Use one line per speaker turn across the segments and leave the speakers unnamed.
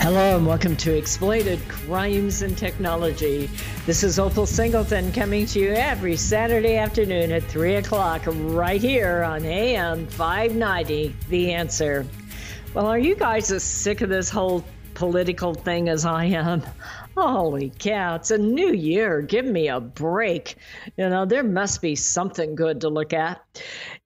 Hello and welcome to Exploited Crimes and Technology. This is Opal Singleton coming to you every Saturday afternoon at 3 o'clock right here on AM 590, The Answer. Well, are you guys as sick of this whole political thing as I am? Holy cow, it's a new year. Give me a break. You know, there must be something good to look at.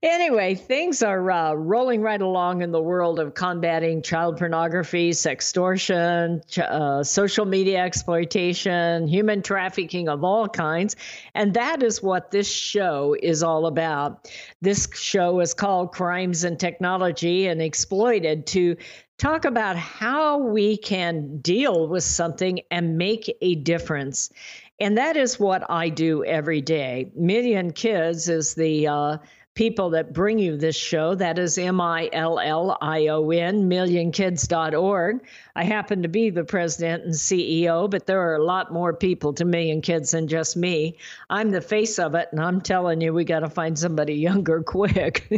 Anyway, things are uh, rolling right along in the world of combating child pornography, sextortion, uh, social media exploitation, human trafficking of all kinds. And that is what this show is all about. This show is called Crimes and Technology and Exploited to talk about how we can deal with something and make a difference. And that is what I do every day. Million Kids is the uh, people that bring you this show. That is M I L L I O N, millionkids.org. I happen to be the president and CEO, but there are a lot more people to Million Kids than just me. I'm the face of it, and I'm telling you, we got to find somebody younger quick.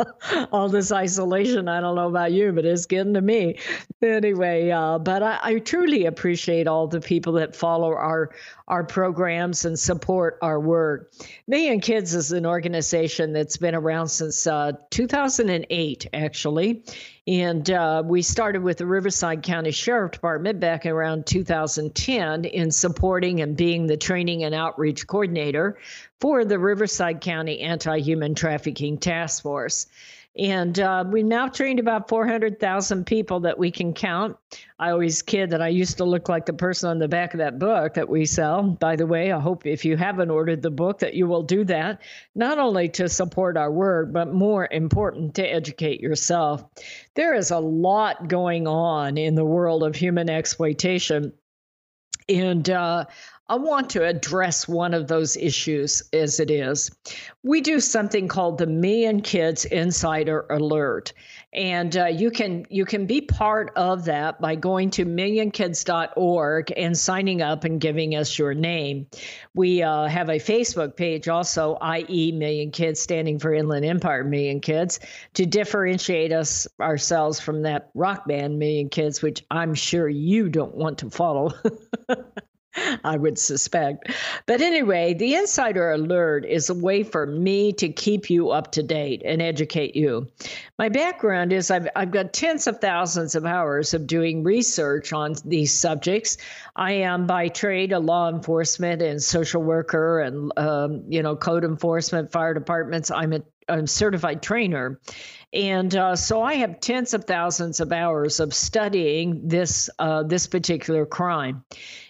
All this isolation, I don't know about you, but it's getting to me. Anyway, uh, but I, I truly appreciate all the people that follow our our programs and support our work. Million Kids is an organization that's been around since uh, 2008, actually. And uh, we started with the Riverside County Sheriff Department back around 2010 in supporting and being the training and outreach coordinator for the Riverside County Anti Human Trafficking Task Force. And uh, we now trained about 400,000 people that we can count. I always kid that I used to look like the person on the back of that book that we sell. By the way, I hope if you haven't ordered the book that you will do that, not only to support our work, but more important, to educate yourself. There is a lot going on in the world of human exploitation. And uh, I want to address one of those issues as it is. We do something called the Million Kids Insider Alert. And uh, you can you can be part of that by going to millionkids.org and signing up and giving us your name. We uh, have a Facebook page also, i.e. Million Kids, standing for Inland Empire Million Kids, to differentiate us ourselves from that rock band Million Kids, which I'm sure you don't want to follow. I would suspect. But anyway, the insider alert is a way for me to keep you up to date and educate you. My background is I've, I've got tens of thousands of hours of doing research on these subjects. I am by trade a law enforcement and social worker and, um, you know, code enforcement, fire departments. I'm a, a certified trainer. And uh, so I have tens of thousands of hours of studying this uh, this particular crime.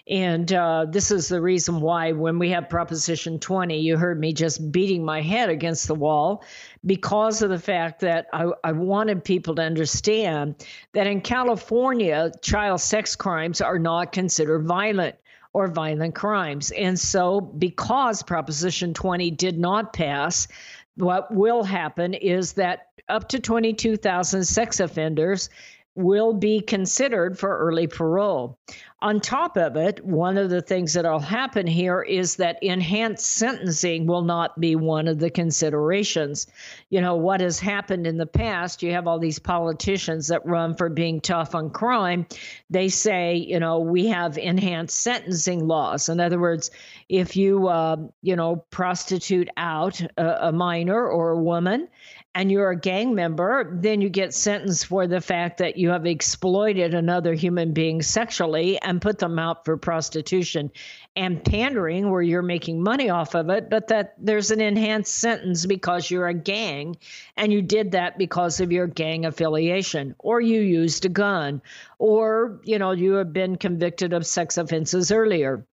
And uh, this is the reason why, when we have Proposition 20, you heard me just beating my head against the wall because of the fact that I, I wanted people to understand that in California, child sex crimes are not considered violent or violent crimes. And so, because Proposition 20 did not pass, what will happen is that up to 22,000 sex offenders will be considered for early parole. On top of it, one of the things that'll happen here is that enhanced sentencing will not be one of the considerations. You know, what has happened in the past, you have all these politicians that run for being tough on crime. They say, you know, we have enhanced sentencing laws. In other words, if you, uh, you know, prostitute out a, a minor or a woman and you're a gang member, then you get sentenced for the fact that you have exploited another human being sexually and put them out for prostitution and pandering where you're making money off of it, but that there's an enhanced sentence because you're a gang and you did that because of your gang affiliation or you used a gun or, you know, you have been convicted of sex offenses earlier.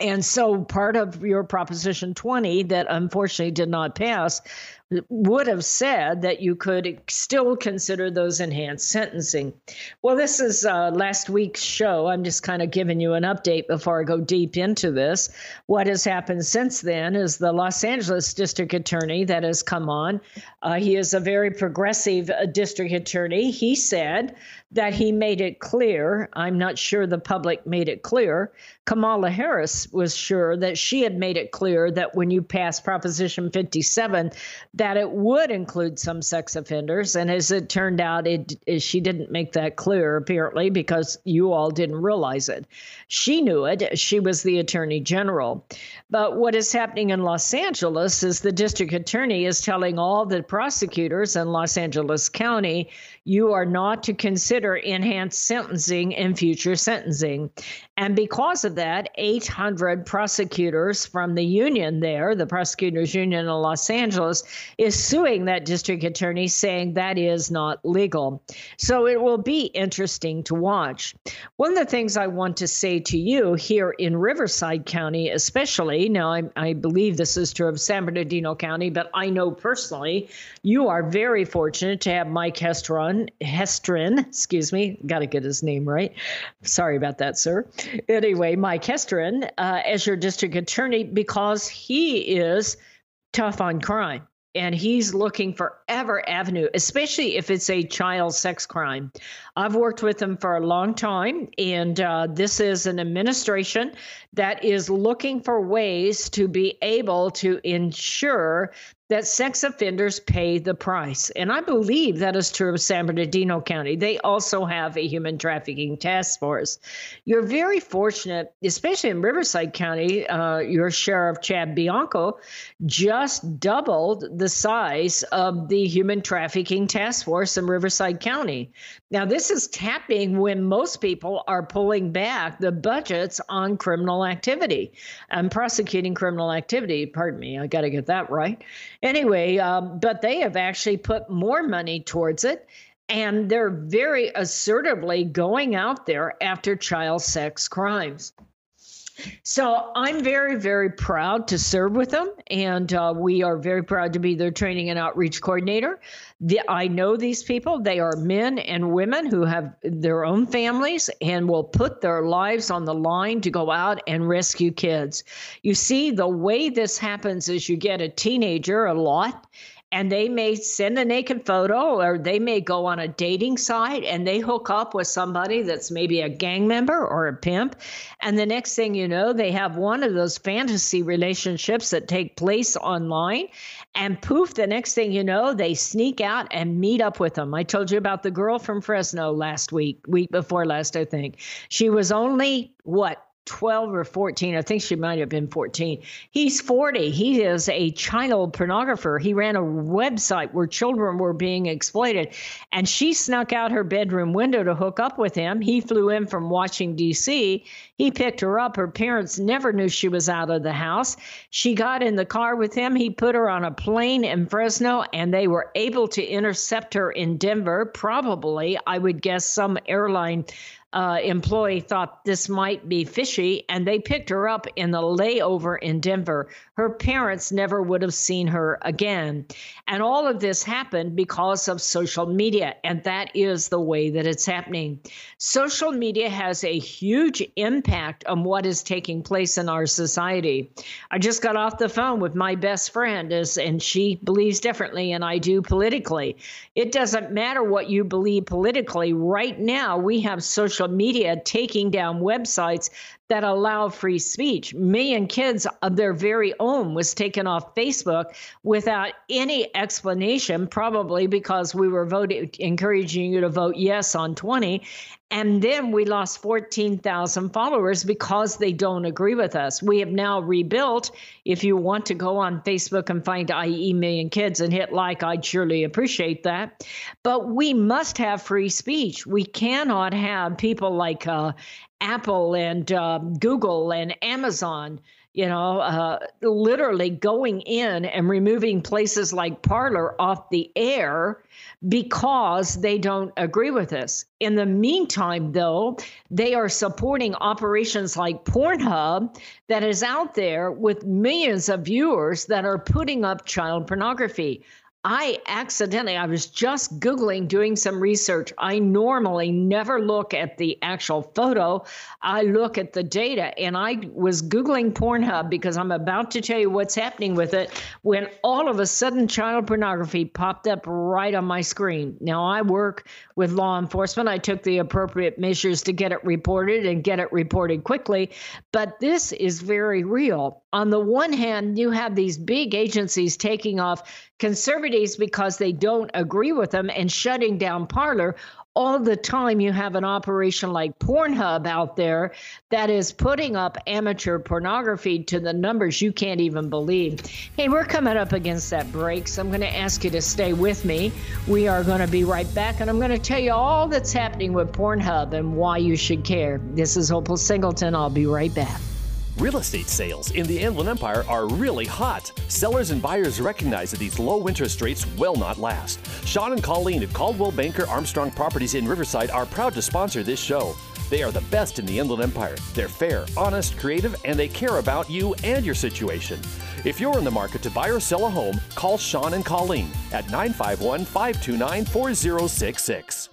And so part of your Proposition 20 that unfortunately did not pass would have said that you could still consider those enhanced sentencing. Well, this is uh, last week's show. I'm just kind of giving you an update before I go deep into this. What has happened since then is the Los Angeles district attorney that has come on. Uh, he is a very progressive uh, district attorney. He said that he made it clear. I'm not sure the public made it clear. Kamala Harris was sure that she had made it clear that when you pass Proposition 57, that it would include some sex offenders. And as it turned out, it, it, she didn't make that clear, apparently, because you all didn't realize it. She knew it. She was the attorney general. But what is happening in Los Angeles is the district attorney is telling all the prosecutors in Los Angeles County, you are not to consider enhanced sentencing in future sentencing. And because of that, 800 prosecutors from the union there, the Prosecutors Union in Los Angeles, is suing that district attorney saying that is not legal. So it will be interesting to watch. One of the things I want to say to you here in Riverside County, especially, now I, I believe this is true of San Bernardino County, but I know personally you are very fortunate to have Mike Hestron, Hestrin, excuse me, got to get his name right. Sorry about that, sir anyway, Mike Hestrin uh, as your district attorney because he is tough on crime and he's looking for ever avenue, especially if it's a child sex crime. I've worked with him for a long time, and uh, this is an administration that is looking for ways to be able to ensure that sex offenders pay the price. And I believe that is true of San Bernardino County. They also have a human trafficking task force. You're very fortunate, especially in Riverside County, uh, your sheriff, Chad Bianco, just doubled the size of the human trafficking task force in Riverside County. Now, this is happening when most people are pulling back the budgets on criminal activity and prosecuting criminal activity. Pardon me, I got to get that right. Anyway, um, but they have actually put more money towards it. And they're very assertively going out there after child sex crimes. So I'm very, very proud to serve with them, and uh, we are very proud to be their training and outreach coordinator. The, I know these people; they are men and women who have their own families and will put their lives on the line to go out and rescue kids. You see, the way this happens is you get a teenager a lot and they may send a naked photo or they may go on a dating site and they hook up with somebody that's maybe a gang member or a pimp. And the next thing you know they have one of those fantasy relationships that take place online. And poof the next thing you know they sneak out and meet up with them. I told you about the girl from fresno last week week before last i think. She was only what 12 or 14. I think she might have been 14. He's 40. He is a child pornographer. He ran a website where children were being exploited, and she snuck out her bedroom window to hook up with him. He flew in from Washington, D.C. He picked her up. Her parents never knew she was out of the house. She got in the car with him. He put her on a plane in Fresno, and they were able to intercept her in Denver. Probably, I would guess, some airline uh, employee thought this might be fishy, and they picked her up in the layover in Denver. Her parents never would have seen her again. And all of this happened because of social media, and that is the way that it's happening. Social media has a huge impact on what is taking place in our society. I just got off the phone with my best friend, and she believes differently, and I do politically. It doesn't matter what you believe politically. Right now, we have social media taking down websites that allow free speech. Million Kids of their very own was taken off Facebook without any explanation, probably because we were voting, encouraging you to vote yes on 20. And then we lost 14,000 followers because they don't agree with us. We have now rebuilt. If you want to go on Facebook and find IE Million Kids and hit like, I'd surely appreciate that. But we must have free speech. We cannot have people like uh, Apple and uh, Google and Amazon, you know, uh, literally going in and removing places like Parler off the air because they don't agree with us. In the meantime, though, they are supporting operations like Pornhub that is out there with millions of viewers that are putting up child pornography. I accidentally, I was just Googling doing some research. I normally never look at the actual photo, I look at the data. And I was Googling Pornhub because I'm about to tell you what's happening with it when all of a sudden child pornography popped up right on my screen. Now, I work with law enforcement. I took the appropriate measures to get it reported and get it reported quickly. But this is very real. On the one hand, you have these big agencies taking off conservatives because they don't agree with them and shutting down Parler all the time you have an operation like Pornhub out there that is putting up amateur pornography to the numbers you can't even believe. Hey, we're coming up against that break, so I'm going to ask you to stay with me. We are going to be right back, and I'm going to tell you all that's happening with Pornhub and why you should care. This is Opal Singleton. I'll be right back.
Real estate sales in the Inland Empire are really hot. Sellers and buyers recognize that these low interest rates will not last. Sean and Colleen at Coldwell Banker Armstrong Properties in Riverside are proud to sponsor this show. They are the best in the Inland Empire. They're fair, honest, creative, and they care about you and your situation. If you're in the market to buy or sell a home, call Sean and Colleen at 951 529 4066.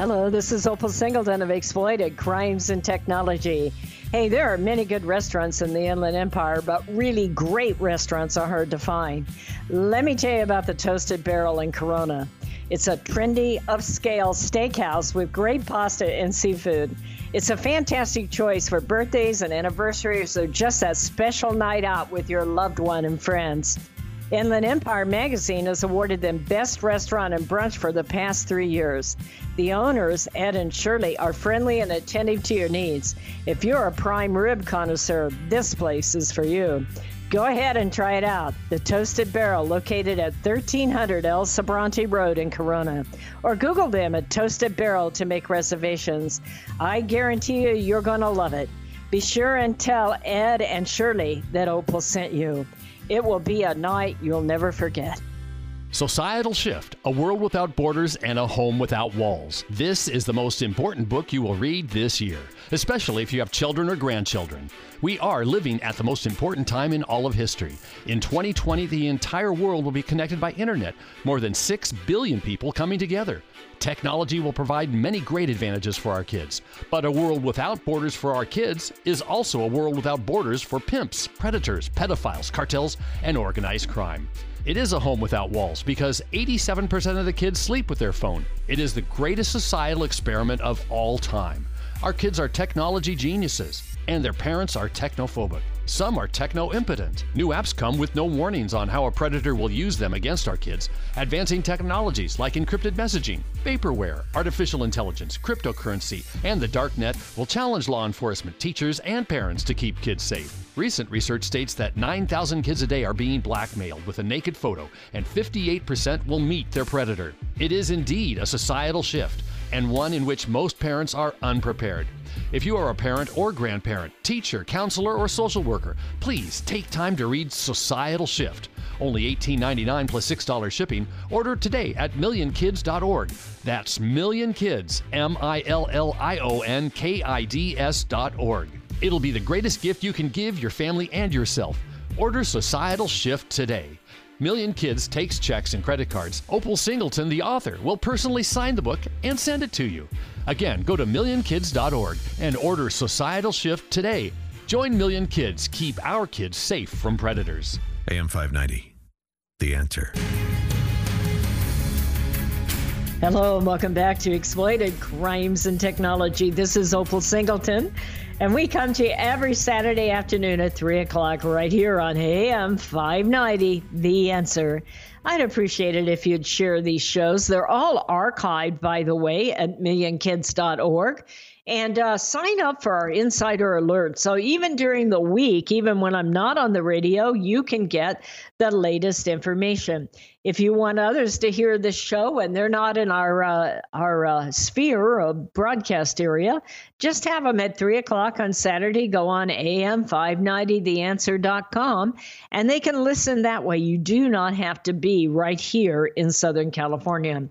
Hello, this is Opal Singleton of Exploited Crimes and Technology. Hey, there are many good restaurants in the Inland Empire, but really great restaurants are hard to find. Let me tell you about the Toasted Barrel in Corona. It's a trendy, upscale steakhouse with great pasta and seafood. It's a fantastic choice for birthdays and anniversaries or just that special night out with your loved one and friends. Inland Empire magazine has awarded them Best Restaurant and Brunch for the past three years. The owners, Ed and Shirley, are friendly and attentive to your needs. If you're a prime rib connoisseur, this place is for you. Go ahead and try it out. The Toasted Barrel, located at 1300 El Sobrante Road in Corona. Or Google them at Toasted Barrel to make reservations. I guarantee you, you're going to love it. Be sure and tell Ed and Shirley that Opal sent you. It will be a night you'll never forget.
Societal Shift A World Without Borders and a Home Without Walls. This is the most important book you will read this year, especially if you have children or grandchildren. We are living at the most important time in all of history. In 2020, the entire world will be connected by internet, more than 6 billion people coming together. Technology will provide many great advantages for our kids, but a world without borders for our kids is also a world without borders for pimps, predators, pedophiles, cartels, and organized crime. It is a home without walls because 87% of the kids sleep with their phone. It is the greatest societal experiment of all time. Our kids are technology geniuses, and their parents are technophobic. Some are techno impotent. New apps come with no warnings on how a predator will use them against our kids. Advancing technologies like encrypted messaging, vaporware, artificial intelligence, cryptocurrency, and the dark net will challenge law enforcement, teachers, and parents to keep kids safe. Recent research states that 9,000 kids a day are being blackmailed with a naked photo, and 58% will meet their predator. It is indeed a societal shift, and one in which most parents are unprepared. If you are a parent or grandparent, teacher, counselor, or social worker, please take time to read Societal Shift. Only $18.99 plus $6 shipping. Order today at millionkids.org. That's millionkids, M I L L I O N K I D S.org. It'll be the greatest gift you can give your family and yourself. Order Societal Shift today. Million Kids takes checks and credit cards. Opal Singleton, the author, will personally sign the book and send it to you. Again, go to millionkids.org and order Societal Shift today. Join Million Kids. Keep our kids safe from predators.
AM 590. The answer.
Hello, and welcome back to Exploited Crimes and Technology. This is Opal Singleton, and we come to you every Saturday afternoon at 3 o'clock right here on AM 590, The Answer. I'd appreciate it if you'd share these shows. They're all archived, by the way, at millionkids.org and uh, sign up for our insider alert. So even during the week, even when I'm not on the radio, you can get the latest information. If you want others to hear this show and they're not in our uh, our uh, sphere or broadcast area, just have them at three o'clock on Saturday. Go on AM 590theanswer.com and they can listen that way. You do not have to be right here in Southern California.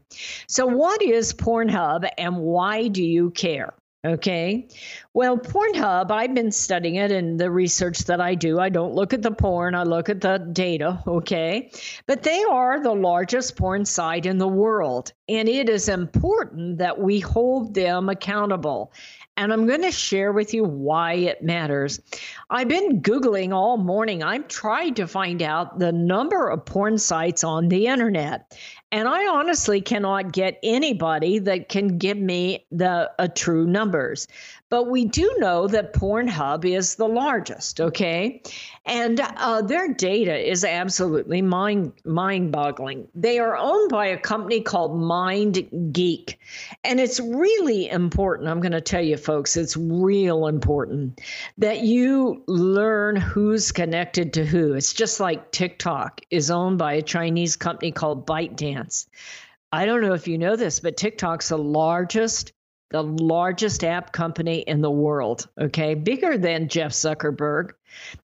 So, what is Pornhub and why do you care? Okay. Well, Pornhub, I've been studying it in the research that I do. I don't look at the porn, I look at the data. Okay. But they are the largest porn site in the world. And it is important that we hold them accountable. And I'm going to share with you why it matters. I've been Googling all morning. I'm trying to find out the number of porn sites on the internet. And I honestly cannot get anybody that can give me the a true numbers. But we do know that Pornhub is the largest, okay? And uh, their data is absolutely mind mind boggling. They are owned by a company called MindGeek. And it's really important. I'm going to tell you, folks, it's real important that you learn who's connected to who. It's just like TikTok is owned by a Chinese company called ByteDance. I don't know if you know this, but TikTok's the largest the largest app company in the world, okay? Bigger than Jeff Zuckerberg.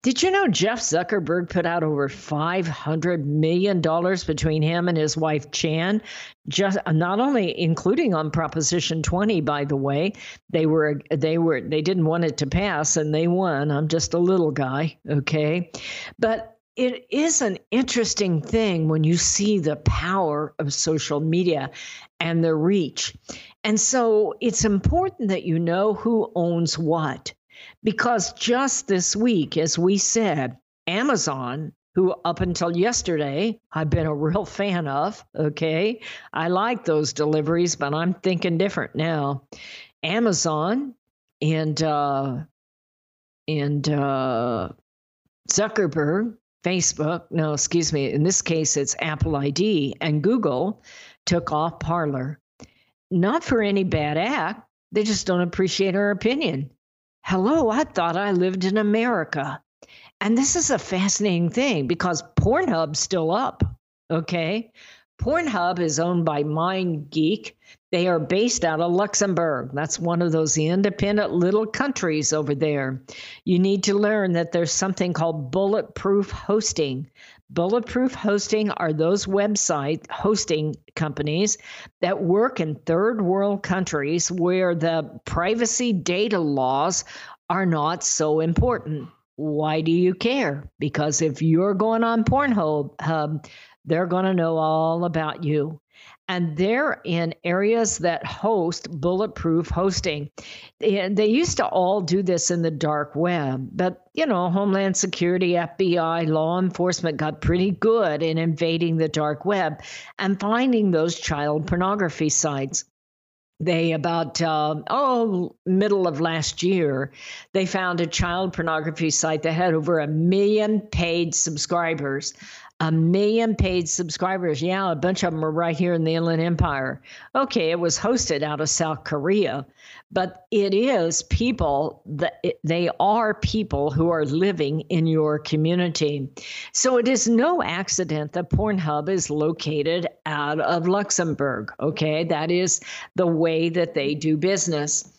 Did you know Jeff Zuckerberg put out over $500 million between him and his wife Chan? Just uh, not only including on Proposition 20, by the way, they were they were they didn't want it to pass and they won. I'm just a little guy, okay? But it is an interesting thing when you see the power of social media and the reach. And so it's important that you know who owns what. Because just this week, as we said, Amazon, who up until yesterday I've been a real fan of, okay? I like those deliveries, but I'm thinking different now. Amazon and uh and uh Zuckerberg, Facebook, no, excuse me, in this case it's Apple ID and Google took off Parler not for any bad act. They just don't appreciate our opinion. Hello, I thought I lived in America. And this is a fascinating thing because Pornhub's still up. Okay. Pornhub is owned by MindGeek. They are based out of Luxembourg. That's one of those independent little countries over there. You need to learn that there's something called bulletproof hosting. Bulletproof hosting are those website hosting companies that work in third world countries where the privacy data laws are not so important. Why do you care? Because if you're going on Pornhub, they're going to know all about you and they're in areas that host bulletproof hosting. They, they used to all do this in the dark web, but you know, Homeland Security, FBI, law enforcement got pretty good in invading the dark web and finding those child pornography sites they about uh, oh middle of last year they found a child pornography site that had over a million paid subscribers a million paid subscribers. Yeah, a bunch of them are right here in the Inland Empire. Okay, it was hosted out of South Korea, but it is people that they are people who are living in your community. So it is no accident that Pornhub is located out of Luxembourg. Okay, that is the way that they do business.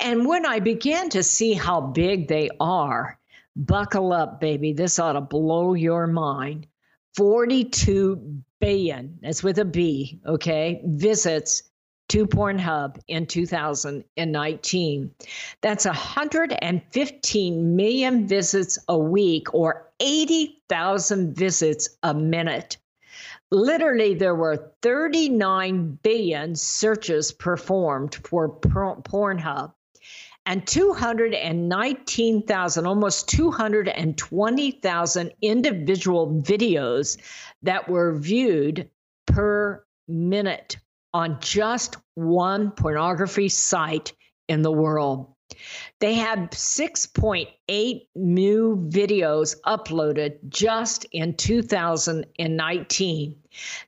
And when I began to see how big they are, buckle up, baby. This ought to blow your mind. 42 billion, that's with a B, okay, visits to Pornhub in 2019. That's 115 million visits a week or 80,000 visits a minute. Literally, there were 39 billion searches performed for Pornhub and 219,000, almost 220,000 individual videos that were viewed per minute on just one pornography site in the world. They had 6.8 new videos uploaded just in 2019.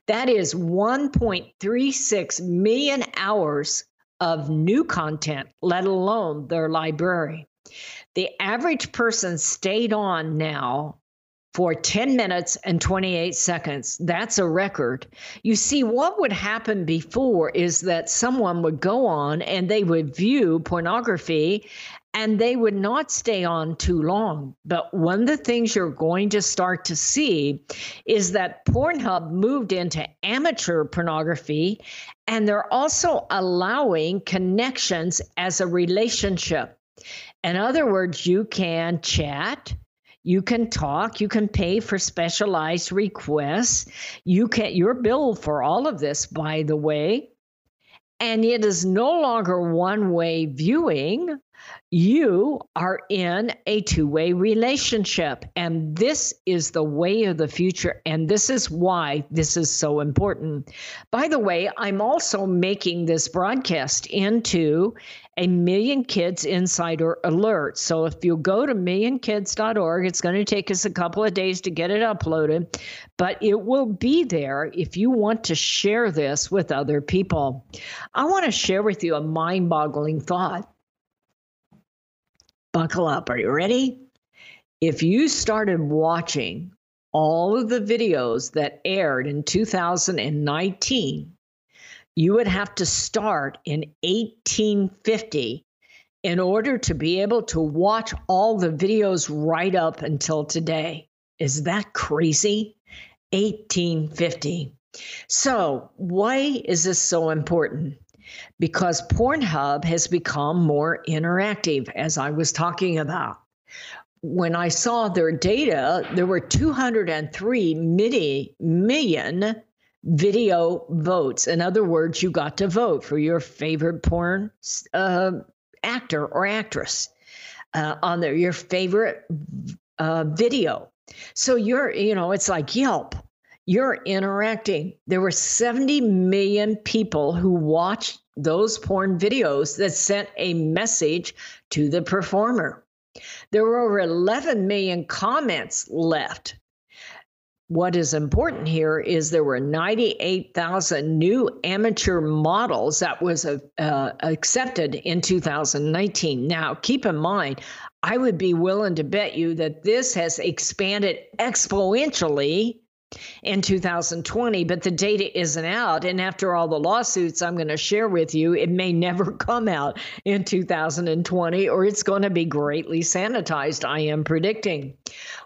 That is 1.36 million hours of new content, let alone their library. The average person stayed on now for 10 minutes and 28 seconds. That's a record. You see, what would happen before is that someone would go on and they would view pornography and they would not stay on too long. But one of the things you're going to start to see is that Pornhub moved into amateur pornography and they're also allowing connections as a relationship. In other words, you can chat, you can talk, you can pay for specialized requests. You can your bill for all of this, by the way. And it is no longer one way viewing you are in a two way relationship. And this is the way of the future. And this is why this is so important. By the way, I'm also making this broadcast into a Million Kids Insider Alert. So if you go to millionkids.org, it's going to take us a couple of days to get it uploaded, but it will be there if you want to share this with other people. I want to share with you a mind boggling thought. Buckle up. Are you ready? If you started watching all of the videos that aired in 2019, you would have to start in 1850 in order to be able to watch all the videos right up until today. Is that crazy? 1850. So, why is this so important? Because Pornhub has become more interactive, as I was talking about. When I saw their data, there were 203 million video votes. In other words, you got to vote for your favorite porn uh, actor or actress uh, on there, your favorite uh, video. So you're, you know, it's like Yelp you're interacting. There were 70 million people who watched those porn videos that sent a message to the performer. There were over 11 million comments left. What is important here is there were 98,000 new amateur models that was uh, accepted in 2019. Now, keep in mind, I would be willing to bet you that this has expanded exponentially in 2020, but the data isn't out. And after all the lawsuits I'm going to share with you, it may never come out in 2020 or it's going to be greatly sanitized, I am predicting.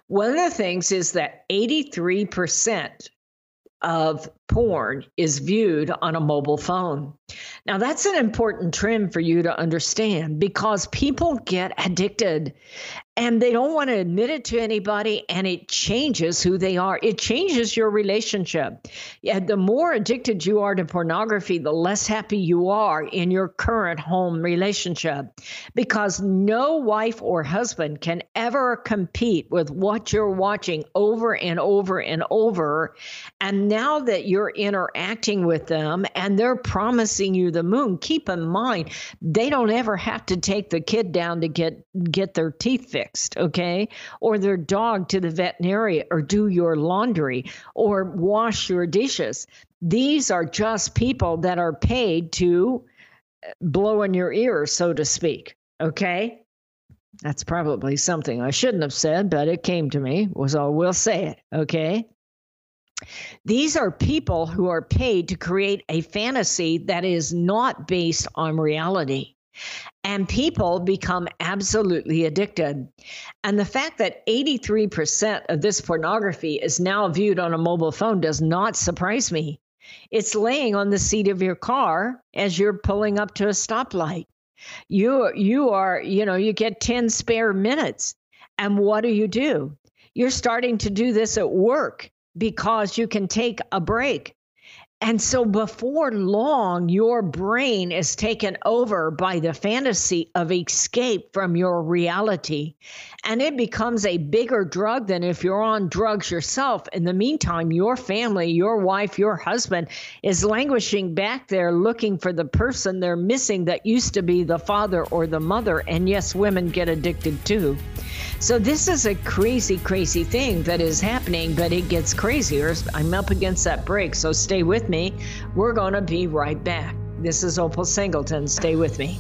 One of the things is that 83% of porn is viewed on a mobile phone. Now, that's an important trend for you to understand because people get addicted and they don't want to admit it to anybody and it changes who they are. It changes your relationship. Yeah, the more addicted you are to pornography the less happy you are in your current home relationship because no wife or husband can ever compete with what you're watching over and over and over. And now that you're interacting with them and they're promising you the moon keep in mind they don't ever have to take the kid down to get get their teeth fixed fixed, okay? Or their dog to the veterinarian, or do your laundry, or wash your dishes. These are just people that are paid to uh, blow in your ear, so to speak, okay? That's probably something I shouldn't have said, but it came to me, was all we'll say it, okay? These are people who are paid to create a fantasy that is not based on reality and people become absolutely addicted. And the fact that 83% of this pornography is now viewed on a mobile phone does not surprise me. It's laying on the seat of your car as you're pulling up to a stoplight. You you are, you know, you get 10 spare minutes. And what do you do? You're starting to do this at work because you can take a break. And so before long, your brain is taken over by the fantasy of escape from your reality. And it becomes a bigger drug than if you're on drugs yourself. In the meantime, your family, your wife, your husband is languishing back there looking for the person they're missing that used to be the father or the mother. And yes, women get addicted too. So this is a crazy, crazy thing that is happening, but it gets crazier. I'm up against that break, so stay with me. We're going to be right back. This is Opal Singleton. Stay with me.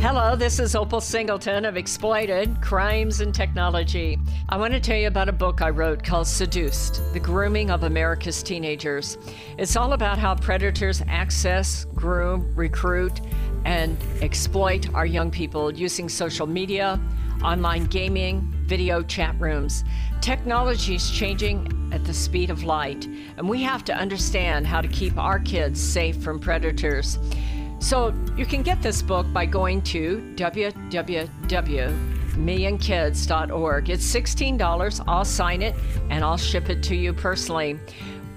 Hello, this is Opal Singleton of Exploited Crimes and Technology. I want to tell you about a book I wrote called Seduced The Grooming of America's Teenagers. It's all about how predators access, groom, recruit, and exploit our young people using social media, online gaming, video chat rooms. Technology is changing at the speed of light, and we have to understand how to keep our kids safe from predators. So you can get this book by going to www millionkids.org. It's $16. I'll sign it and I'll ship it to you personally.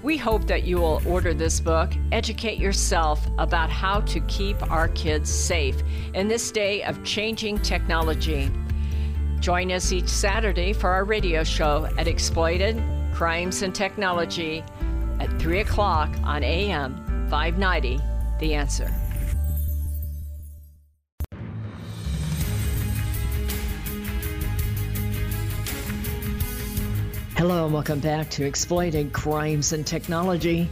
We hope that you will order this book, educate yourself about how to keep our kids safe in this day of changing technology. Join us each Saturday for our radio show at Exploited Crimes and Technology at 3 o'clock on AM 590. The answer. Hello, and welcome back to Exploited Crimes and Technology.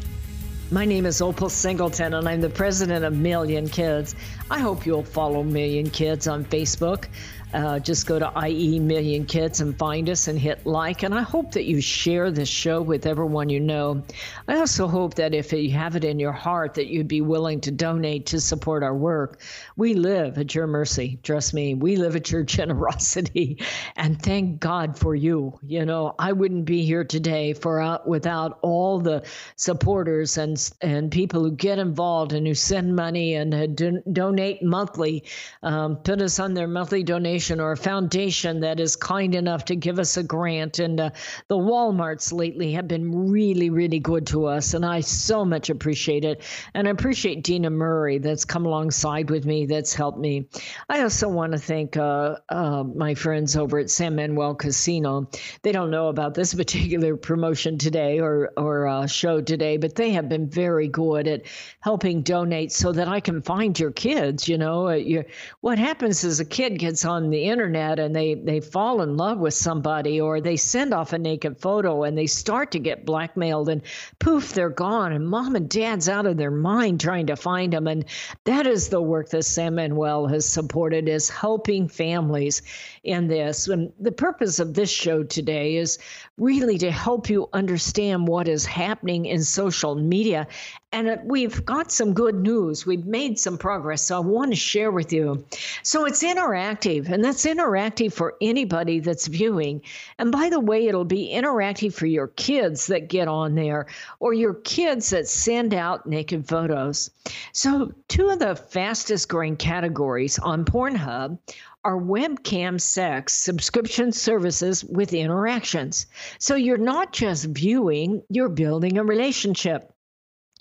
My name is Opal Singleton, and I'm the president of Million Kids. I hope you'll follow Million Kids on Facebook. Uh, just go to IE Million Kids and find us and hit like. And I hope that you share this show with everyone you know. I also hope that if you have it in your heart that you'd be willing to donate to support our work. We live at your mercy. Trust me, we live at your generosity. And thank God for you. You know, I wouldn't be here today for uh, without all the supporters and and people who get involved and who send money and uh, do, donate monthly, um, put us on their monthly donation or a foundation that is kind enough to give us a grant. And uh, the Walmarts lately have been really, really good to us, and I so much appreciate it. And I appreciate Dina Murray that's come alongside with me, that's helped me. I also want to thank uh, uh, my friends over at San Manuel Casino. They don't know about this particular promotion today or or uh, show today, but they have been very good at helping donate so that I can find your kids. You know, uh, what happens is a kid gets on the internet and they they fall in love with somebody or they send off a naked photo and they start to get blackmailed and poof they're gone and mom and dad's out of their mind trying to find them. And that is the work that San Manuel has supported is helping families in this and the purpose of this show today is really to help you understand what is happening in social media and uh, we've got some good news. We've made some progress, so I want to share with you. So it's interactive, and that's interactive for anybody that's viewing. And by the way, it'll be interactive for your kids that get on there or your kids that send out naked photos. So, two of the fastest growing categories on Pornhub are webcam sex subscription services with interactions. So you're not just viewing, you're building a relationship.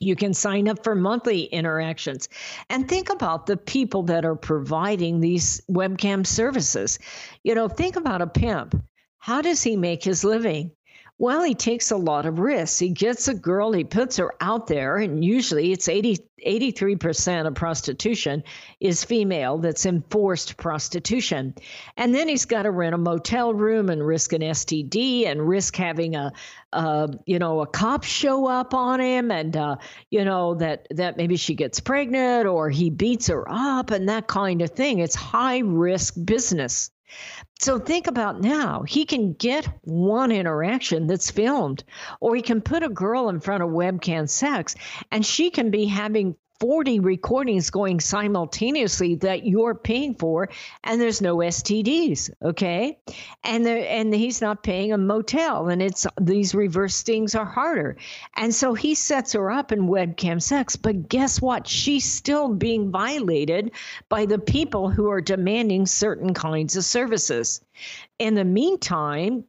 You can sign up for monthly interactions and think about the people that are providing these webcam services. You know, think about a pimp. How does he make his living? Well, he takes a lot of risks. He gets a girl, he puts her out there, and usually it's 80, 83% of prostitution is female that's enforced prostitution. And then he's got to rent a motel room and risk an STD and risk having a, uh, you know, a cop show up on him and, uh, you know, that, that maybe she gets pregnant or he beats her up and that kind of thing. It's high risk business. So think about now, he can get one interaction that's filmed, or he can put a girl in front of webcam sex and she can be having 40 recordings going simultaneously that you're paying for and there's no STDs okay? And there and he's not paying a motel and it's these reverse stings are harder. And so he sets her up in webcam sex but guess what? She's still being violated by the people who are demanding certain kinds of services. In the meantime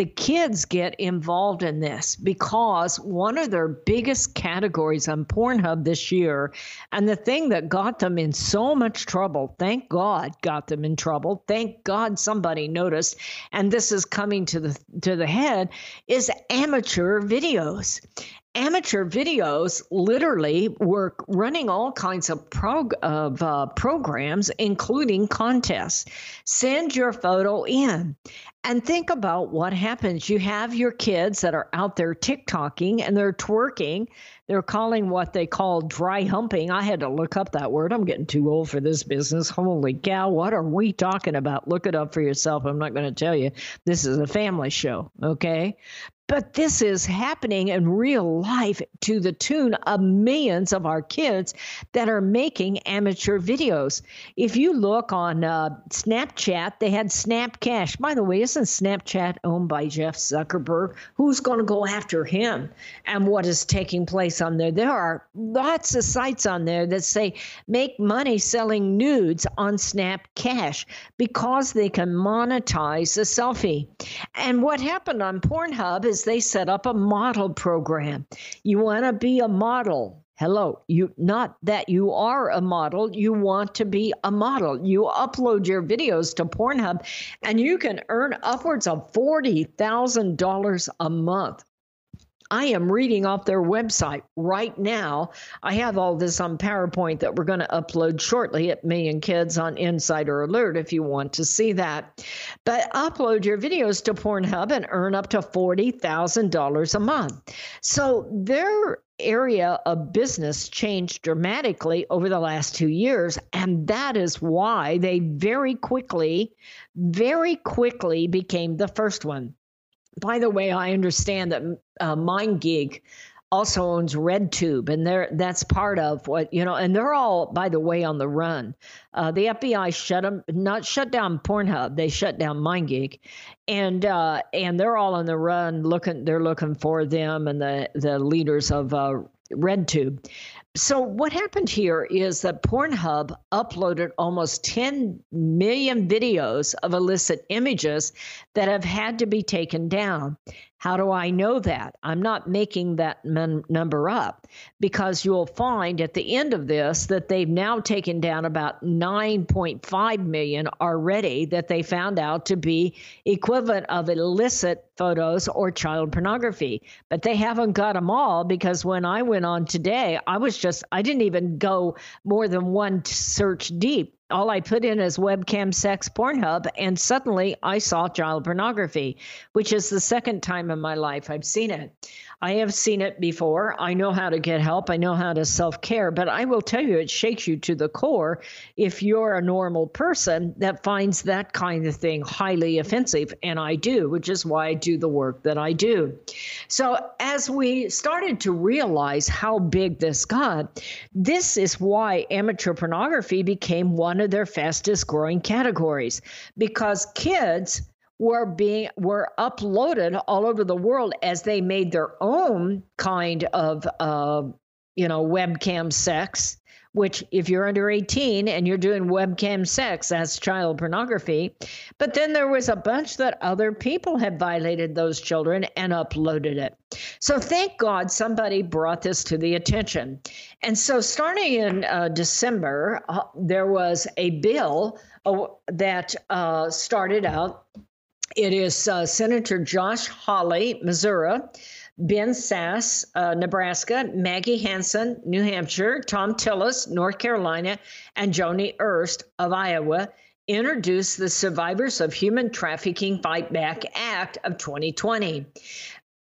the kids get involved in this because one of their biggest categories on Pornhub this year, and the thing that got them in so much trouble, thank God got them in trouble, thank God somebody noticed, and this is coming to the to the head, is amateur videos amateur videos literally were running all kinds of prog- of uh, programs including contests. Send your photo in and think about what happens. You have your kids that are out there tiktoking and they're twerking. They're calling what they call dry humping. I had to look up that word. I'm getting too old for this business. Holy cow what are we talking about? Look it up for yourself. I'm not going to tell you. This is a family show okay But this is happening in real life to the tune of millions of our kids that are making amateur videos. If you look on uh, Snapchat, they had Snapcash. By the way, isn't Snapchat owned by Jeff Zuckerberg? Who's going to go after him and what is taking place on there? There are lots of sites on there that say make money selling nudes on Snapcash because they can monetize a selfie. And what happened on Pornhub is they set up a model program. You want to be a model. Hello, you not that you are a model, you want to be a model. You upload your videos to Pornhub and you can earn upwards of $40,000 a month. I am reading off their website right now. I have all this on PowerPoint that we're going to upload shortly at Million Kids on Insider Alert if you want to see that. But upload your videos to Pornhub and earn up to $40,000 a month. So their area of business changed dramatically over the last two years. And that is why they very quickly, very quickly became the first one. By the way, I understand that uh, MindGeek also owns RedTube, and they're that's part of what you know. And they're all, by the way, on the run. Uh, the FBI shut them, not shut down Pornhub. They shut down MindGeek, and uh, and they're all on the run. Looking, they're looking for them and the the leaders of uh, RedTube. So, what happened here is that Pornhub uploaded almost 10 million videos of illicit images that have had to be taken down. How do I know that? I'm not making that men- number up because you'll find at the end of this that they've now taken down about 9.5 million already that they found out to be equivalent of illicit photos or child pornography. But they haven't got them all because when I went on today, I was just, I didn't even go more than one search deep all I put in is webcam sex Pornhub, and suddenly I saw child pornography, which is the second time in my life I've seen it. I have seen it before. I know how to get help. I know how to self care, but I will tell you, it shakes you to the core if you're a normal person that finds that kind of thing highly offensive. And I do, which is why I do the work that I do. So, as we started to realize how big this got, this is why amateur pornography became one of their fastest growing categories because kids were being were uploaded all over the world as they made their own kind of uh, you know webcam sex which if you're under 18 and you're doing webcam sex that's child pornography. But then there was a bunch that other people had violated those children and uploaded it. So thank god somebody brought this to the attention. And so starting in uh, december uh, there was a bill uh, that uh, started out. It is uh, Senator Josh Hawley, Missouri, Ben Sasse, uh, Nebraska, Maggie Hassan, New Hampshire, Thom Tillis, North Carolina, and Joni Ernst of Iowa introduced the Survivors of Human Trafficking Fight Back Act of 2020.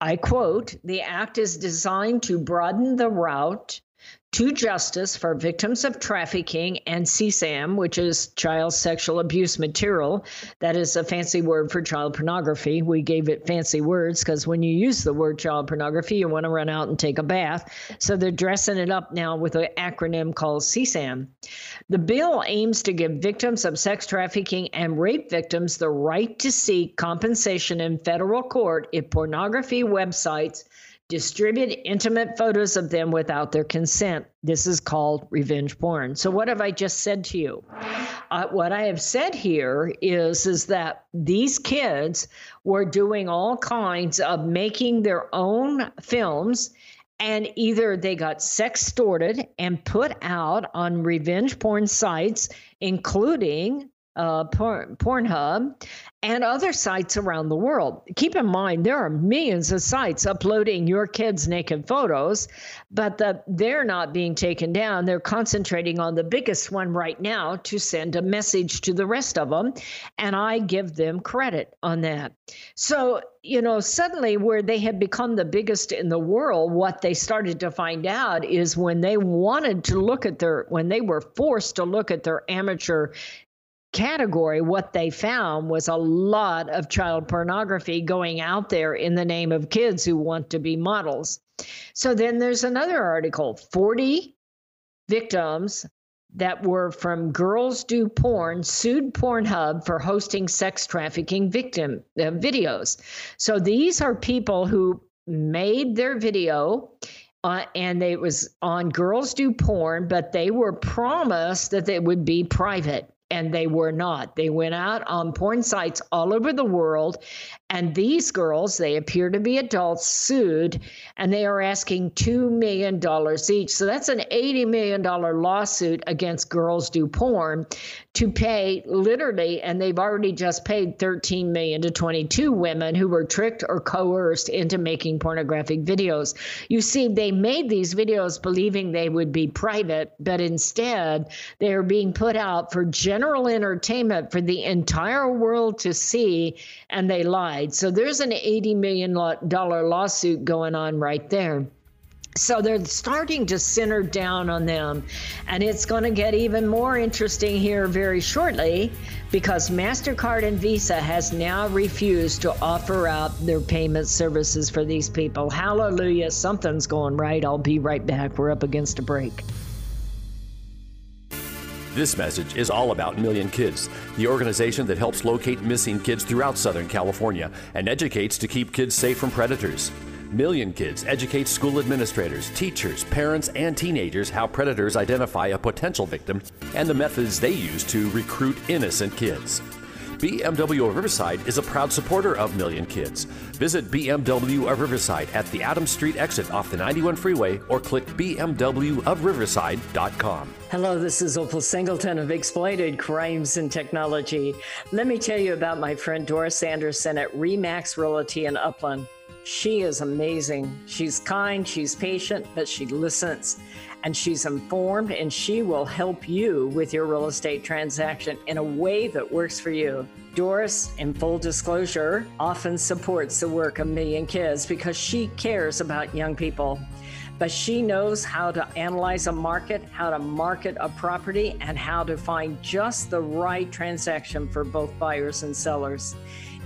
I quote The act is designed to broaden the route to justice for victims of trafficking and CSAM, which is child sexual abuse material. That is a fancy word for child pornography. We gave it fancy words because when you use the word child pornography, you want to run out and take a bath. So they're dressing it up now with an acronym called CSAM. The bill aims to give victims of sex trafficking and rape victims the right to seek compensation in federal court if pornography websites distribute intimate photos of them without their consent. This is called revenge porn. So what have I just said to you? Uh, what I have said here is is that these kids were doing all kinds of making their own films and either they got sex sextorted and put out on revenge porn sites including uh, porn, Pornhub, and other sites around the world. Keep in mind, there are millions of sites uploading your kids' naked photos, but the, they're not being taken down. They're concentrating on the biggest one right now to send a message to the rest of them. And I give them credit on that. So, you know, suddenly where they had become the biggest in the world, what they started to find out is when they wanted to look at their, when they were forced to look at their amateur category, what they found was a lot of child pornography going out there in the name of kids who want to be models. So then there's another article 40 victims that were from Girls Do Porn sued Pornhub for hosting sex trafficking victim uh, videos. So these are people who made their video uh, and it was on Girls Do Porn, but they were promised that it would be private and they were not. They went out on porn sites all over the world, and these girls, they appear to be adults, sued, and they are asking $2 million each. So that's an $80 million lawsuit against Girls Do Porn to pay literally, and they've already just paid 13 million to 22 women who were tricked or coerced into making pornographic videos. You see, they made these videos believing they would be private, but instead they are being put out for general entertainment for the entire world to see, and they lied. So there's an $80 million lawsuit going on right there. So they're starting to center down on them. And it's going to get even more interesting here very shortly because MasterCard and Visa has now refused to offer out their payment services for these people. Hallelujah. Something's going right. I'll be right back. We're up against a break.
This message is all about Million Kids, the organization that helps locate missing kids throughout Southern California and educates to keep kids safe from predators. Million Kids educates school administrators, teachers, parents, and teenagers how predators identify a potential victim and the methods they use to recruit innocent kids. BMW of Riverside is a proud supporter of Million Kids. Visit BMW of Riverside at the Adams Street exit off the 91 freeway or click bmwofriverside.com.
Hello, this is Opal Singleton of Exploited Crimes and Technology. Let me tell you about my friend Doris Anderson at Remax Realty in Upland. She is amazing. She's kind, she's patient, but she listens and she's informed and she will help you with your real estate transaction in a way that works for you. Doris, in full disclosure, often supports the work of Million Kids because she cares about young people. But she knows how to analyze a market, how to market a property, and how to find just the right transaction for both buyers and sellers.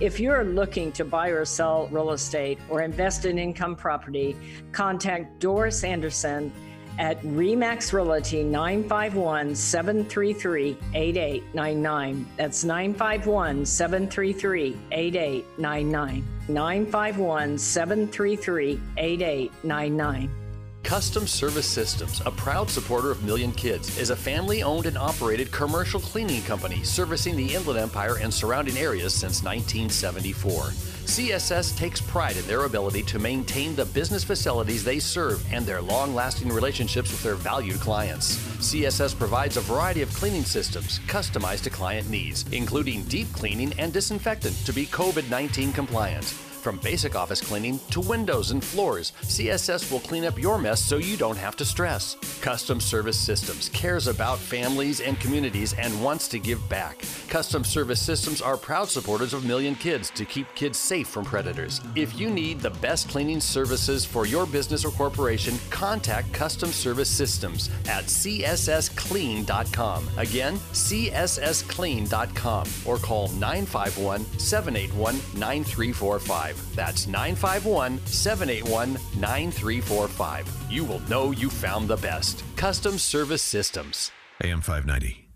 If you're looking to buy or sell real estate or invest in income property, contact Doris Anderson at Remax Realty 951 733 8899. That's 951 733 8899. 951 733 8899.
Custom Service Systems, a proud supporter of Million Kids, is a family owned and operated commercial cleaning company servicing the Inland Empire and surrounding areas since 1974. CSS takes pride in their ability to maintain the business facilities they serve and their long lasting relationships with their valued clients. CSS provides a variety of cleaning systems customized to client needs, including deep cleaning and disinfectant to be COVID 19 compliant. From basic office cleaning to windows and floors, CSS will clean up your mess so you don't have to stress. Custom Service Systems cares about families and communities and wants to give back. Custom Service Systems are proud supporters of Million Kids to keep kids safe from predators. If you need the best cleaning services for your business or corporation, contact Custom Service Systems at cssclean.com. Again, cssclean.com or call 951 781 9345. That's 951 781 9345. You will know you found the best. Custom Service Systems.
AM 590.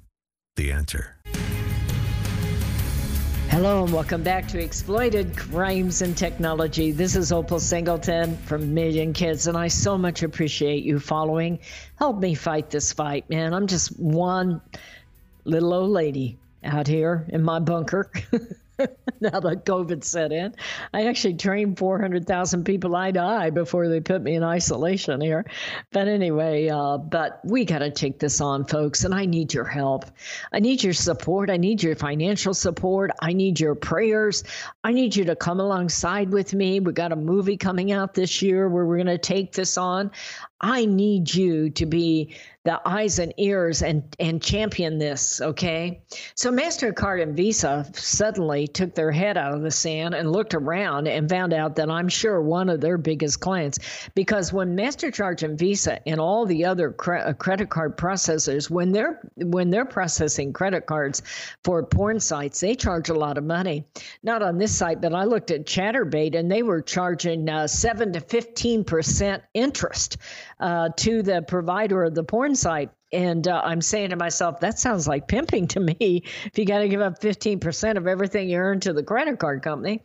The answer.
Hello and welcome back to Exploited Crimes and Technology. This is Opal Singleton from Million Kids, and I so much appreciate you following. Help me fight this fight, man. I'm just one little old lady out here in my bunker. now that COVID set in. I actually trained 400,000 people eye to eye before they put me in isolation here. But anyway, uh, but we got to take this on, folks, and I need your help. I need your support. I need your financial support. I need your prayers. I need you to come alongside with me. We got a movie coming out this year where we're going to take this on. I need you to be the eyes and ears and and champion this okay? So mastercard and visa suddenly took their head out of the sand and looked around and found out that i'm sure one of their biggest clients because when mastercard and visa and all the other cre- uh, credit card processors when they're when they're processing credit cards for porn sites they charge a lot of money. Not on this site but i looked at Chaturbate and they were charging uh, 7 to 15 percent interest uh, to the provider of the porn site. And uh, I'm saying to myself, that sounds like pimping to me. If you got to give up 15% of everything you earn to the credit card company.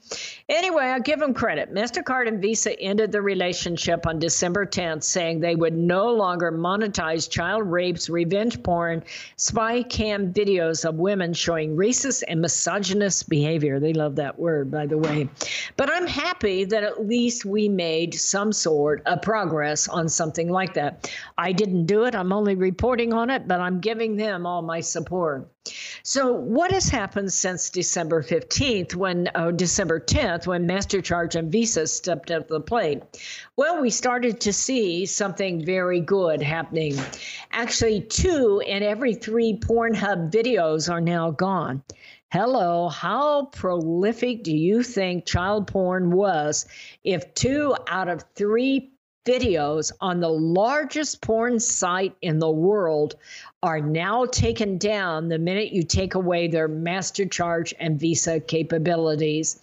Anyway, I give them credit. MasterCard and Visa ended the relationship on December 10th, saying they would no longer monetize child rapes, revenge porn, spy cam videos of women showing racist and misogynist behavior. They love that word, by the way. But I'm happy that at least we made some sort of progress on something like that. I didn't do it. I'm only reporting reporting on it, but I'm giving them all my support. So, what has happened since December 15th, when uh, December 10th, when MasterCharge and Visa stepped up the plate? Well, we started to see something very good happening. Actually, two in every three Pornhub videos are now gone. Hello, how prolific do you think child porn was if two out of three videos on the largest porn site in the world are now taken down the minute you take away their master charge and visa capabilities.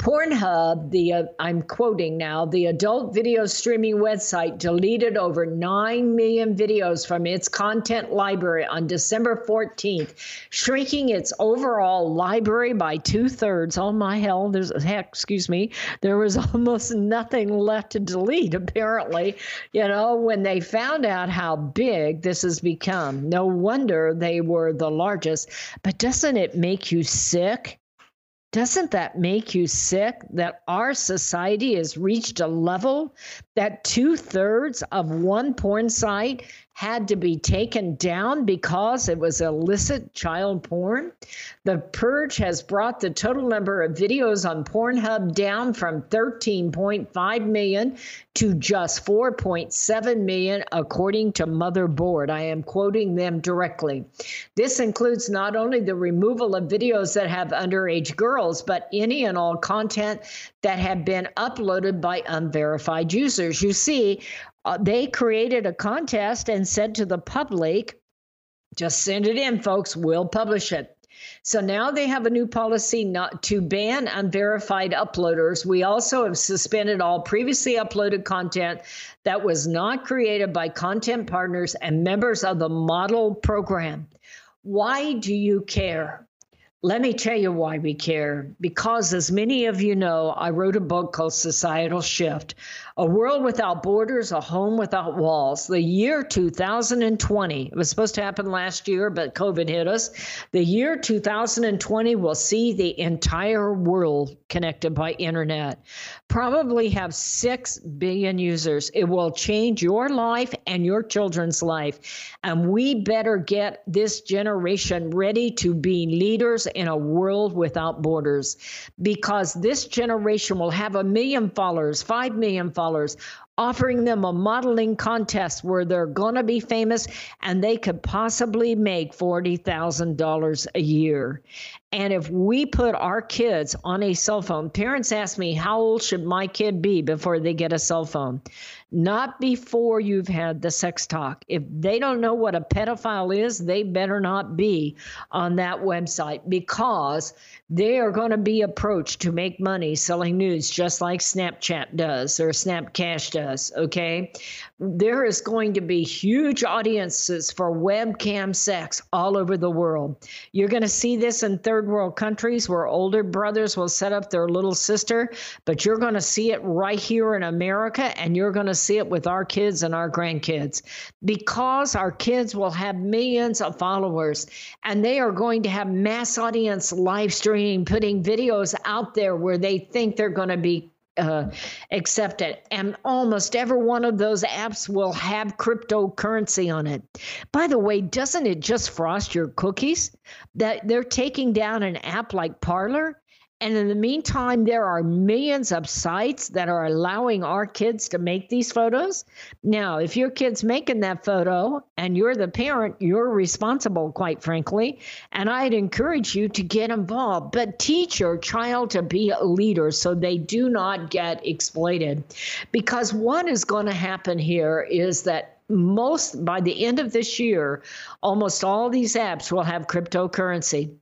Pornhub, the uh, I'm quoting now, the adult video streaming website deleted over 9 million videos from its content library on December 14th, shrinking its overall library by two thirds. Oh my hell, there's heck, excuse me, there was almost nothing left to delete, apparently. You know, when they found out how big this has become, no wonder they were the largest. But doesn't it make you sick? Doesn't that make you sick that our society has reached a level that two thirds of one porn site had to be taken down because it was illicit child porn. The purge has brought the total number of videos on Pornhub down from 13.5 million to just 4.7 million, according to Motherboard. I am quoting them directly. This includes not only the removal of videos that have underage girls, but any and all content that have been uploaded by unverified users. You see, uh, they created a contest and said to the public, just send it in, folks, we'll publish it. So now they have a new policy not to ban unverified uploaders. We also have suspended all previously uploaded content that was not created by content partners and members of the model program. Why do you care? Let me tell you why we care. Because, as many of you know, I wrote a book called Societal Shift A World Without Borders, A Home Without Walls. The year 2020, it was supposed to happen last year, but COVID hit us. The year 2020 will see the entire world connected by internet. Probably have 6 billion users. It will change your life and your children's life. And we better get this generation ready to be leaders in a world without borders because this generation will have a million followers, 5 million followers, offering them a modeling contest where they're going to be famous and they could possibly make $40,000 a year. And if we put our kids on a cell phone, parents ask me, how old should my kid be before they get a cell phone? Not before you've had the sex talk. If they don't know what a pedophile is, they better not be on that website because they are going to be approached to make money selling news just like Snapchat does or Snapcash does. Okay. There is going to be huge audiences for webcam sex all over the world. You're going to see this in third world countries where older brothers will set up their little sister, but you're going to see it right here in America and you're going to see it with our kids and our grandkids because our kids will have millions of followers and they are going to have mass audience live streaming, putting videos out there where they think they're going to be uh, accepted. And almost every one of those apps will have cryptocurrency on it. By the way, doesn't it just frost your cookies that they're taking down an app like Parler And in the meantime, there are millions of sites that are allowing our kids to make these photos. Now, if your kid's making that photo and you're the parent, you're responsible, quite frankly. And I'd encourage you to get involved, but teach your child to be a leader so they do not get exploited. Because what is going to happen here is that most by the end of this year, almost all these apps will have cryptocurrency.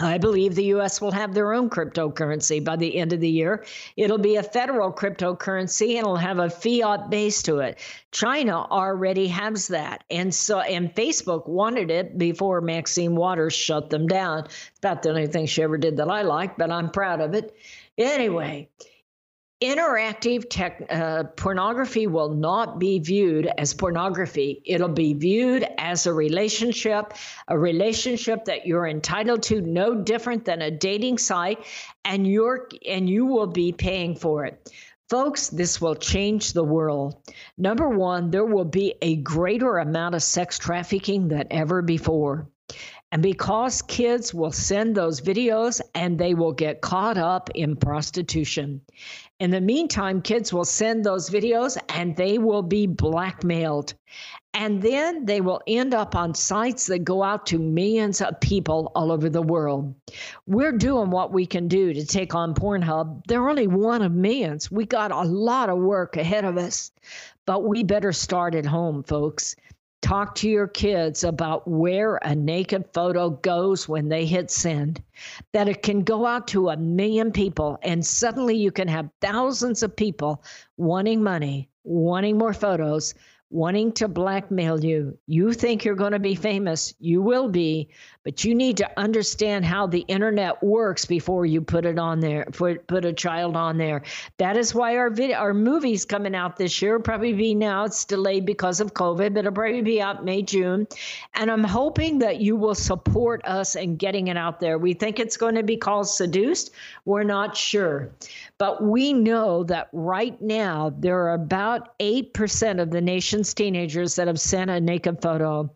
I believe the US will have their own cryptocurrency by the end of the year. It'll be a federal cryptocurrency and it'll have a fiat base to it. China already has that. And so and Facebook wanted it before Maxine Waters shut them down. It's about the only thing she ever did that I like, but I'm proud of it. Anyway, interactive tech, uh, pornography will not be viewed as pornography. It'll be viewed as a relationship, a relationship that you're entitled to, no different than a dating site, and you're and you will be paying for it. Folks, this will change the world. Number one, there will be a greater amount of sex trafficking than ever before. And because kids will send those videos and they will get caught up in prostitution. In the meantime, kids will send those videos and they will be blackmailed. And then they will end up on sites that go out to millions of people all over the world. We're doing what we can do to take on Pornhub. They're only one of millions. We got a lot of work ahead of us, but we better start at home, folks. Talk to your kids about where a naked photo goes when they hit send, that it can go out to a million people, and suddenly you can have thousands of people wanting money, wanting more photos, wanting to blackmail you. You think you're going to be famous. You will be, but you need to understand how the internet works before you put it on there, put, put a child on there. That is why our video, our movies coming out this year, probably be now, it's delayed because of COVID, but it'll probably be out May, June. And I'm hoping that you will support us in getting it out there. We think it's going to be called Seduced. We're not sure. But we know that right now there are about 8% of the nation's teenagers that have sent a naked photo.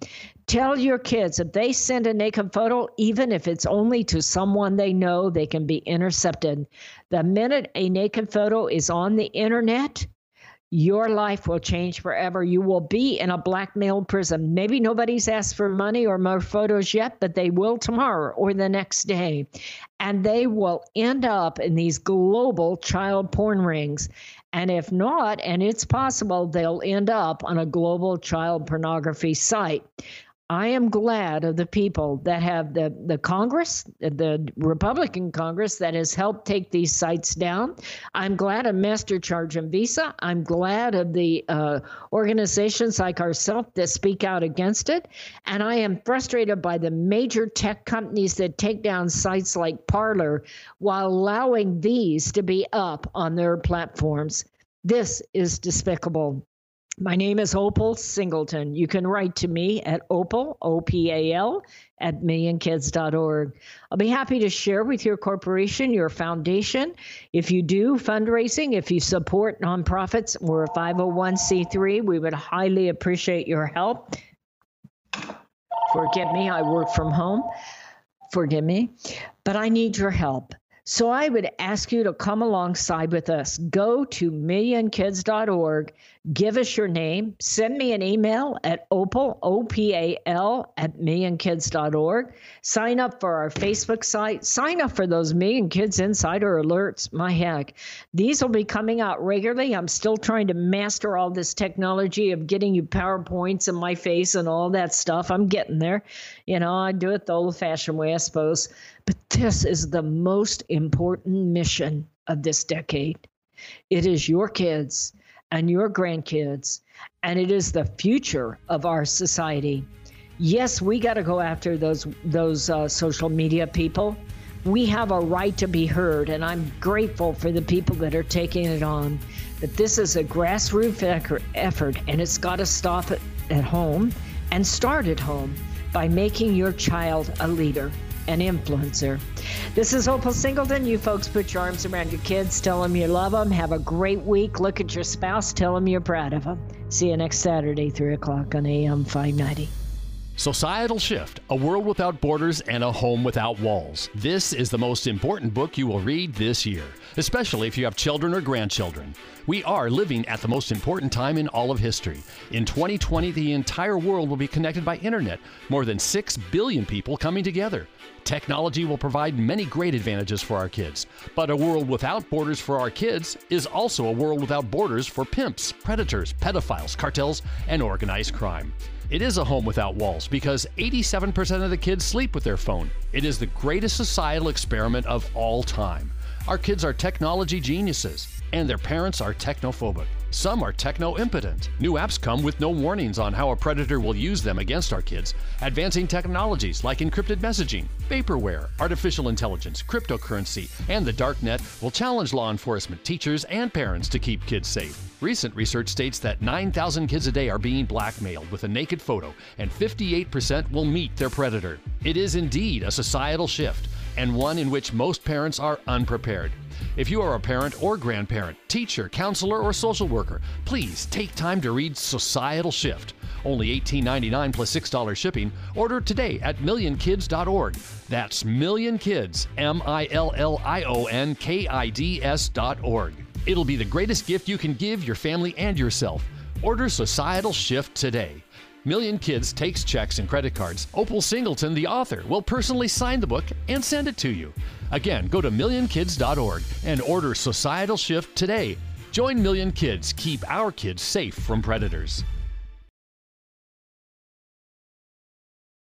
Tell your kids if they send a naked photo, even if it's only to someone they know, they can be intercepted. The minute a naked photo is on the internet, your life will change forever. You will be in a blackmail prison. Maybe nobody's asked for money or more photos yet, but they will tomorrow or the next day. And they will end up in these global child porn rings. And if not, and it's possible, they'll end up on a global child pornography site. I am glad of the people that have the, the Congress, the Republican Congress that has helped take these sites down. I'm glad of MasterCharge and Visa. I'm glad of the uh, organizations like ourselves that speak out against it. And I am frustrated by the major tech companies that take down sites like Parler while allowing these to be up on their platforms. This is despicable. My name is Opal Singleton. You can write to me at opal, O P A L, at millionkids.org. I'll be happy to share with your corporation, your foundation. If you do fundraising, if you support nonprofits, we're a 501c3. We would highly appreciate your help. Forgive me, I work from home. Forgive me, but I need your help. So I would ask you to come alongside with us. Go to millionkids.org, give us your name, send me an email at opal, O-P-A-L, at millionkids.org. Sign up for our Facebook site. Sign up for those Million Kids Insider alerts. My heck, these will be coming out regularly. I'm still trying to master all this technology of getting you PowerPoints in my face and all that stuff. I'm getting there. You know, I do it the old fashioned way, I suppose. But this is the most important mission of this decade. It is your kids and your grandkids, and it is the future of our society. Yes, we got to go after those those uh, social media people. We have a right to be heard, and I'm grateful for the people that are taking it on. But this is a grassroots effort, and it's got to stop at home and start at home by making your child a leader an influencer. This is Opal Singleton. You folks put your arms around your kids, tell them you love them, have a great week. Look at your spouse, tell them you're proud of them. See you next Saturday, 3 o'clock on AM 590.
Societal Shift A World Without Borders and a Home Without Walls. This is the most important book you will read this year, especially if you have children or grandchildren. We are living at the most important time in all of history. In 2020, the entire world will be connected by internet, more than 6 billion people coming together. Technology will provide many great advantages for our kids, but a world without borders for our kids is also a world without borders for pimps, predators, pedophiles, cartels, and organized crime. It is a home without walls because 87% of the kids sleep with their phone. It is the greatest societal experiment of all time. Our kids are technology geniuses, and their parents are technophobic. Some are techno impotent. New apps come with no warnings on how a predator will use them against our kids. Advancing technologies like encrypted messaging, vaporware, artificial intelligence, cryptocurrency, and the dark net will challenge law enforcement, teachers, and parents to keep kids safe. Recent research states that 9,000 kids a day are being blackmailed with a naked photo, and 58% will meet their predator. It is indeed a societal shift, and one in which most parents are unprepared. If you are a parent or grandparent, teacher, counselor, or social worker, please take time to read Societal Shift. Only $18.99 plus $6 shipping. Order today at millionkids.org. That's millionkids, M I L L I O N K I D S.org. It'll be the greatest gift you can give your family and yourself. Order Societal Shift today. Million Kids takes checks and credit cards. Opal Singleton, the author, will personally sign the book and send it to you. Again, go to millionkids.org and order Societal Shift today. Join Million Kids. Keep our kids safe from predators.